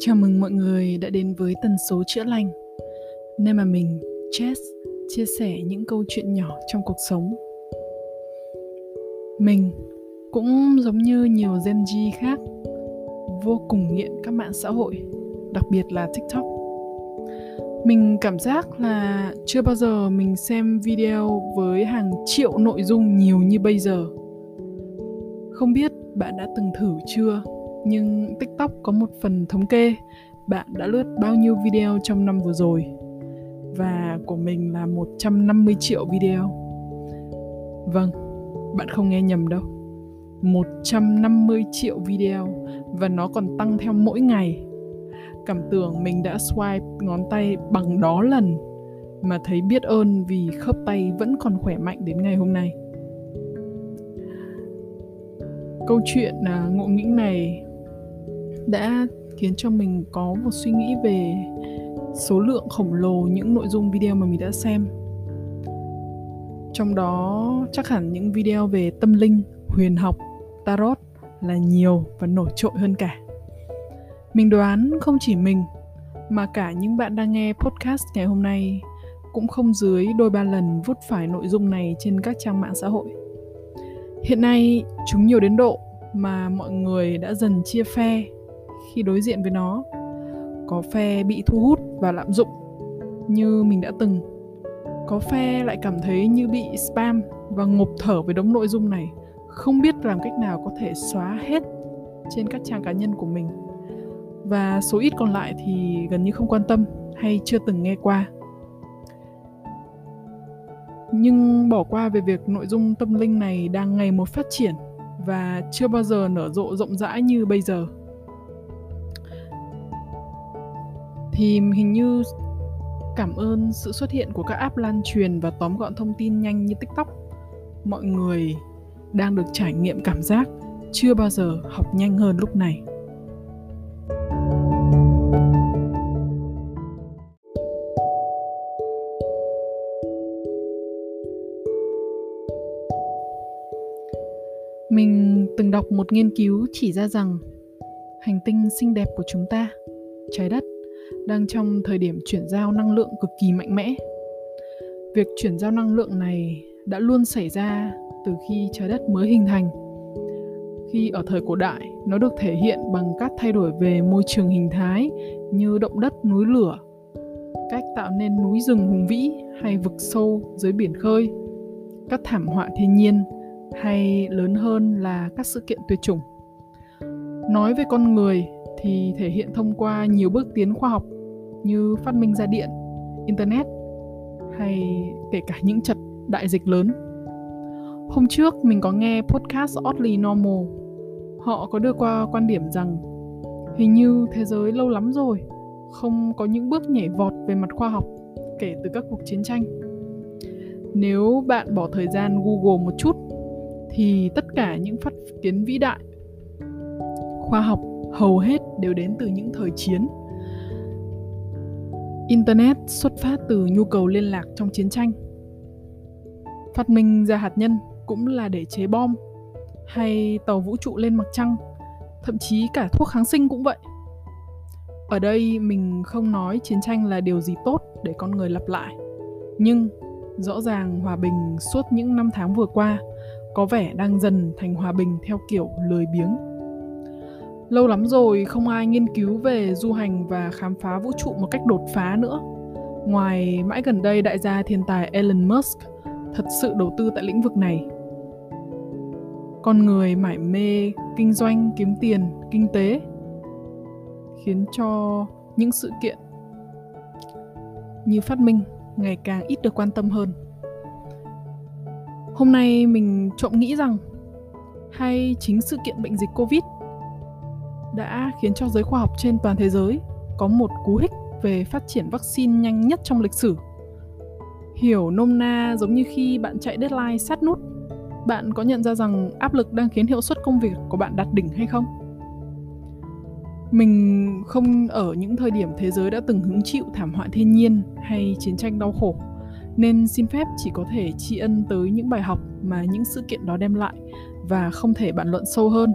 Chào mừng mọi người đã đến với tần số chữa lành. Nơi mà mình, Jess, chia sẻ những câu chuyện nhỏ trong cuộc sống. Mình cũng giống như nhiều Gen Z khác Vô cùng nghiện các mạng xã hội Đặc biệt là TikTok. Mình cảm giác là chưa bao giờ mình xem video với hàng triệu nội dung nhiều như bây giờ. Không biết bạn đã từng thử chưa? Nhưng TikTok có một phần thống kê bạn đã lướt bao nhiêu video trong năm vừa rồi và của mình là 150 triệu video. Vâng, bạn không nghe nhầm đâu. 150 triệu video và nó còn tăng theo mỗi ngày. Cảm tưởng mình đã swipe ngón tay bằng đó lần mà thấy biết ơn vì khớp tay vẫn còn khỏe mạnh đến ngày hôm nay. Câu chuyện à, ngộ nghĩnh này đã khiến cho mình có một suy nghĩ về số lượng khổng lồ những nội dung video mà mình đã xem. Trong đó, chắc hẳn những video về tâm linh, huyền học, tarot là nhiều và nổi trội hơn cả. Mình đoán không chỉ mình, mà cả những bạn đang nghe podcast ngày hôm nay cũng không dưới đôi ba lần vút phải nội dung này trên các trang mạng xã hội. Hiện nay, chúng nhiều đến độ mà mọi người đã dần chia phe khi đối diện với nó, có phe bị thu hút và lạm dụng như mình đã từng. Có phe lại cảm thấy như bị spam và ngộp thở với đống nội dung này, không biết làm cách nào có thể xóa hết trên các trang cá nhân của mình. Và số ít còn lại thì gần như không quan tâm hay chưa từng nghe qua. Nhưng bỏ qua về việc nội dung tâm linh này đang ngày một phát triển và chưa bao giờ nở rộ rộng rãi như bây giờ. Thì hình như cảm ơn sự xuất hiện của các app lan truyền và tóm gọn thông tin nhanh như TikTok, mọi người đang được trải nghiệm cảm giác chưa bao giờ học nhanh hơn lúc này. Mình từng đọc một nghiên cứu chỉ ra rằng hành tinh xinh đẹp của chúng ta, trái đất đang trong thời điểm chuyển giao năng lượng cực kỳ mạnh mẽ. Việc chuyển giao năng lượng này đã luôn xảy ra từ khi trái đất mới hình thành. Khi ở thời cổ đại, nó được thể hiện bằng các thay đổi về môi trường hình thái như động đất, núi lửa, cách tạo nên núi rừng hùng vĩ hay vực sâu dưới biển khơi, các thảm họa thiên nhiên hay lớn hơn là các sự kiện tuyệt chủng. Nói về con người thì thể hiện thông qua nhiều bước tiến khoa học như phát minh ra điện, internet hay kể cả những trận đại dịch lớn. Hôm trước mình có nghe podcast Oddly Normal. Họ có đưa qua quan điểm rằng hình như thế giới lâu lắm rồi không có những bước nhảy vọt về mặt khoa học kể từ các cuộc chiến tranh. Nếu bạn bỏ thời gian Google một chút thì tất cả những phát kiến vĩ đại khoa học hầu hết đều đến từ những thời chiến. Internet xuất phát từ nhu cầu liên lạc trong chiến tranh. Phát minh ra hạt nhân cũng là để chế bom hay tàu vũ trụ lên mặt trăng, thậm chí cả thuốc kháng sinh cũng vậy. Ở đây mình không nói chiến tranh là điều gì tốt để con người lặp lại, nhưng rõ ràng hòa bình suốt những năm tháng vừa qua có vẻ đang dần thành hòa bình theo kiểu lười biếng. Lâu lắm rồi không ai nghiên cứu về du hành và khám phá vũ trụ một cách đột phá nữa. Ngoài mãi gần đây đại gia thiên tài Elon Musk thật sự đầu tư tại lĩnh vực này. Con người mải mê kinh doanh, kiếm tiền, kinh tế khiến cho những sự kiện như phát minh ngày càng ít được quan tâm hơn. Hôm nay mình trộm nghĩ rằng hay chính sự kiện bệnh dịch Covid đã khiến cho giới khoa học trên toàn thế giới có một cú hích về phát triển vaccine nhanh nhất trong lịch sử. Hiểu nôm na giống như khi bạn chạy deadline sát nút, bạn có nhận ra rằng áp lực đang khiến hiệu suất công việc của bạn đạt đỉnh hay không? Mình không ở những thời điểm thế giới đã từng hứng chịu thảm họa thiên nhiên hay chiến tranh đau khổ, nên xin phép chỉ có thể tri ân tới những bài học mà những sự kiện đó đem lại và không thể bàn luận sâu hơn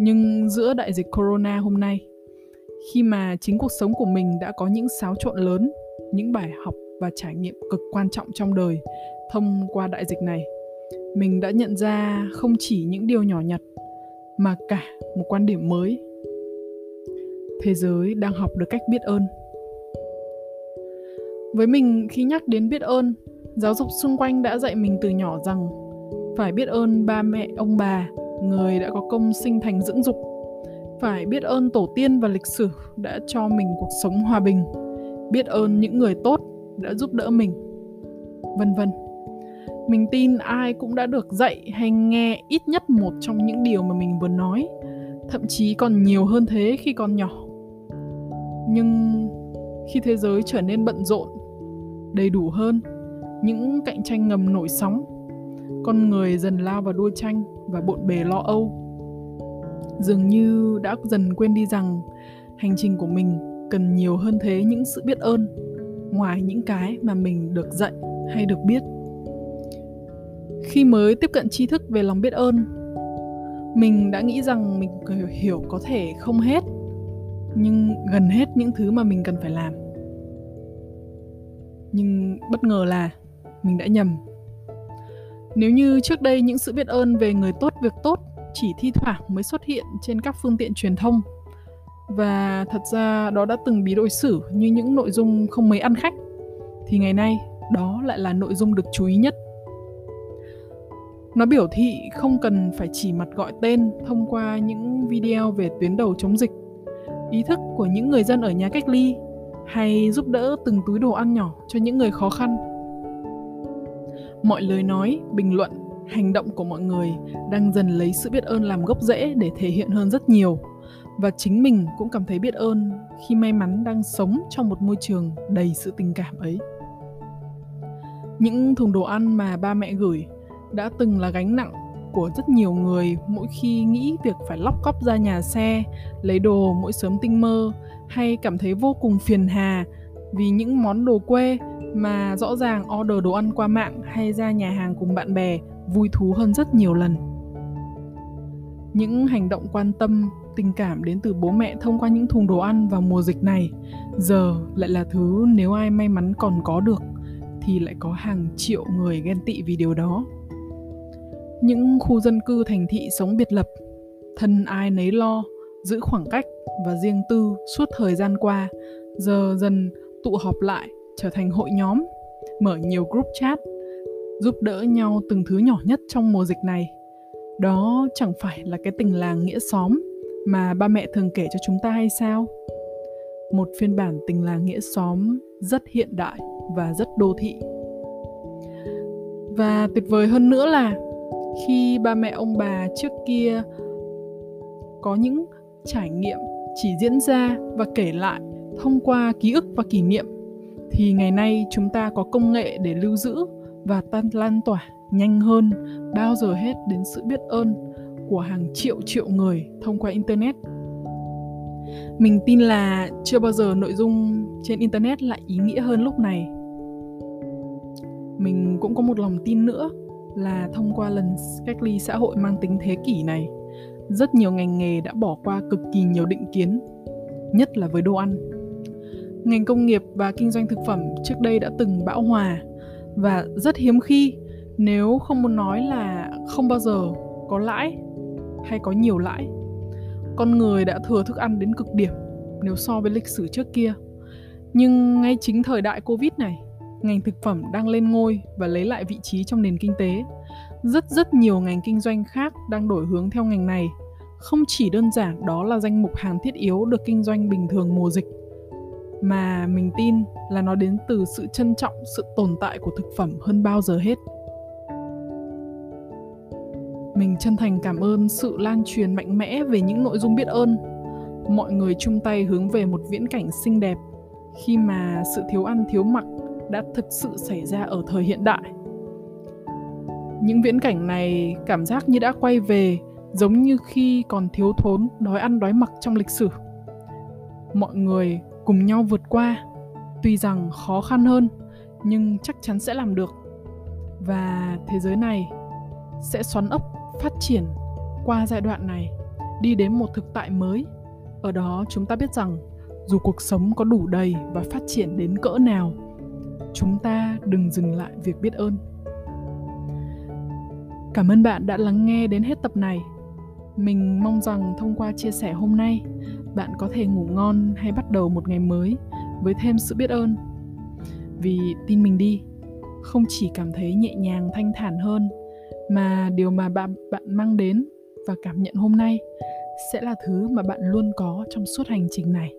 nhưng giữa đại dịch corona hôm nay, khi mà chính cuộc sống của mình đã có những xáo trộn lớn, những bài học và trải nghiệm cực quan trọng trong đời thông qua đại dịch này, mình đã nhận ra không chỉ những điều nhỏ nhặt, mà cả một quan điểm mới. Thế giới đang học được cách biết ơn. Với mình, khi nhắc đến biết ơn, giáo dục xung quanh đã dạy mình từ nhỏ rằng phải biết ơn ba mẹ, ông bà người đã có công sinh thành dưỡng dục. Phải biết ơn tổ tiên và lịch sử đã cho mình cuộc sống hòa bình. Biết ơn những người tốt đã giúp đỡ mình. Vân vân. Mình tin ai cũng đã được dạy hay nghe ít nhất một trong những điều mà mình vừa nói, thậm chí còn nhiều hơn thế khi còn nhỏ. Nhưng khi thế giới trở nên bận rộn, đầy đủ hơn những cạnh tranh ngầm nổi sóng con người dần lao vào đua tranh và bộn bề lo âu. Dường như đã dần quên đi rằng hành trình của mình cần nhiều hơn thế những sự biết ơn, ngoài những cái mà mình được dạy hay được biết. Khi mới tiếp cận tri thức về lòng biết ơn, mình đã nghĩ rằng mình hiểu có thể không hết, nhưng gần hết những thứ mà mình cần phải làm. Nhưng bất ngờ là mình đã nhầm nếu như trước đây những sự biết ơn về người tốt việc tốt chỉ thi thoảng mới xuất hiện trên các phương tiện truyền thông. Và thật ra đó đã từng bị đối xử như những nội dung không mấy ăn khách, thì ngày nay đó lại là nội dung được chú ý nhất. Nó biểu thị không cần phải chỉ mặt gọi tên thông qua những video về tuyến đầu chống dịch, ý thức của những người dân ở nhà cách ly, hay giúp đỡ từng túi đồ ăn nhỏ cho những người khó khăn mọi lời nói, bình luận, hành động của mọi người đang dần lấy sự biết ơn làm gốc rễ để thể hiện hơn rất nhiều. Và chính mình cũng cảm thấy biết ơn khi may mắn đang sống trong một môi trường đầy sự tình cảm ấy. Những thùng đồ ăn mà ba mẹ gửi đã từng là gánh nặng của rất nhiều người mỗi khi nghĩ việc phải lóc cóc ra nhà xe, lấy đồ mỗi sớm tinh mơ, hay cảm thấy vô cùng phiền hà vì những món đồ quê mà rõ ràng order đồ ăn qua mạng hay ra nhà hàng cùng bạn bè vui thú hơn rất nhiều lần. Những hành động quan tâm, tình cảm đến từ bố mẹ thông qua những thùng đồ ăn vào mùa dịch này, giờ lại là thứ nếu ai may mắn còn có được thì lại có hàng triệu người ghen tị vì điều đó. Những khu dân cư thành thị sống biệt lập, thân ai nấy lo, giữ khoảng cách và riêng tư suốt thời gian qua, giờ dần tụ họp lại trở thành hội nhóm, mở nhiều group chat, giúp đỡ nhau từng thứ nhỏ nhất trong mùa dịch này. Đó chẳng phải là cái tình làng nghĩa xóm mà ba mẹ thường kể cho chúng ta hay sao? Một phiên bản tình làng nghĩa xóm rất hiện đại và rất đô thị. Và tuyệt vời hơn nữa là khi ba mẹ ông bà trước kia có những trải nghiệm chỉ diễn ra và kể lại thông qua ký ức và kỷ niệm thì ngày nay chúng ta có công nghệ để lưu giữ và tan, lan tỏa nhanh hơn, bao giờ hết đến sự biết ơn của hàng triệu triệu người thông qua internet. Mình tin là chưa bao giờ nội dung trên internet lại ý nghĩa hơn lúc này. Mình cũng có một lòng tin nữa là thông qua lần cách ly xã hội mang tính thế kỷ này, rất nhiều ngành nghề đã bỏ qua cực kỳ nhiều định kiến, nhất là với đồ ăn ngành công nghiệp và kinh doanh thực phẩm trước đây đã từng bão hòa. Và rất hiếm khi, nếu không muốn nói là không bao giờ có lãi hay có nhiều lãi, con người đã thừa thức ăn đến cực điểm, nếu so với lịch sử trước kia. Nhưng ngay chính thời đại covid này, ngành thực phẩm đang lên ngôi và lấy lại vị trí trong nền kinh tế. Rất rất nhiều ngành kinh doanh khác đang đổi hướng theo ngành này. Không chỉ đơn giản đó là danh mục hàng thiết yếu được kinh doanh bình thường mùa dịch mà mình tin là nó đến từ sự trân trọng, sự tồn tại của thực phẩm hơn bao giờ hết. Mình chân thành cảm ơn sự lan truyền mạnh mẽ về những nội dung biết ơn. Mọi người chung tay hướng về một viễn cảnh xinh đẹp khi mà sự thiếu ăn thiếu mặc đã thực sự xảy ra ở thời hiện đại. Những viễn cảnh này cảm giác như đã quay về, giống như khi còn thiếu thốn, đói ăn đói mặc trong lịch sử. Mọi người cùng nhau vượt qua. Tuy rằng khó khăn hơn, nhưng chắc chắn sẽ làm được. Và thế giới này sẽ xoắn ốc phát triển qua giai đoạn này, đi đến một thực tại mới. Ở đó chúng ta biết rằng, dù cuộc sống có đủ đầy và phát triển đến cỡ nào, chúng ta đừng dừng lại việc biết ơn. Cảm ơn bạn đã lắng nghe đến hết tập này. Mình mong rằng thông qua chia sẻ hôm nay bạn có thể ngủ ngon hay bắt đầu một ngày mới với thêm sự biết ơn. Vì tin mình đi, không chỉ cảm thấy nhẹ nhàng thanh thản hơn, mà điều mà bạn bạn mang đến và cảm nhận hôm nay sẽ là thứ mà bạn luôn có trong suốt hành trình này.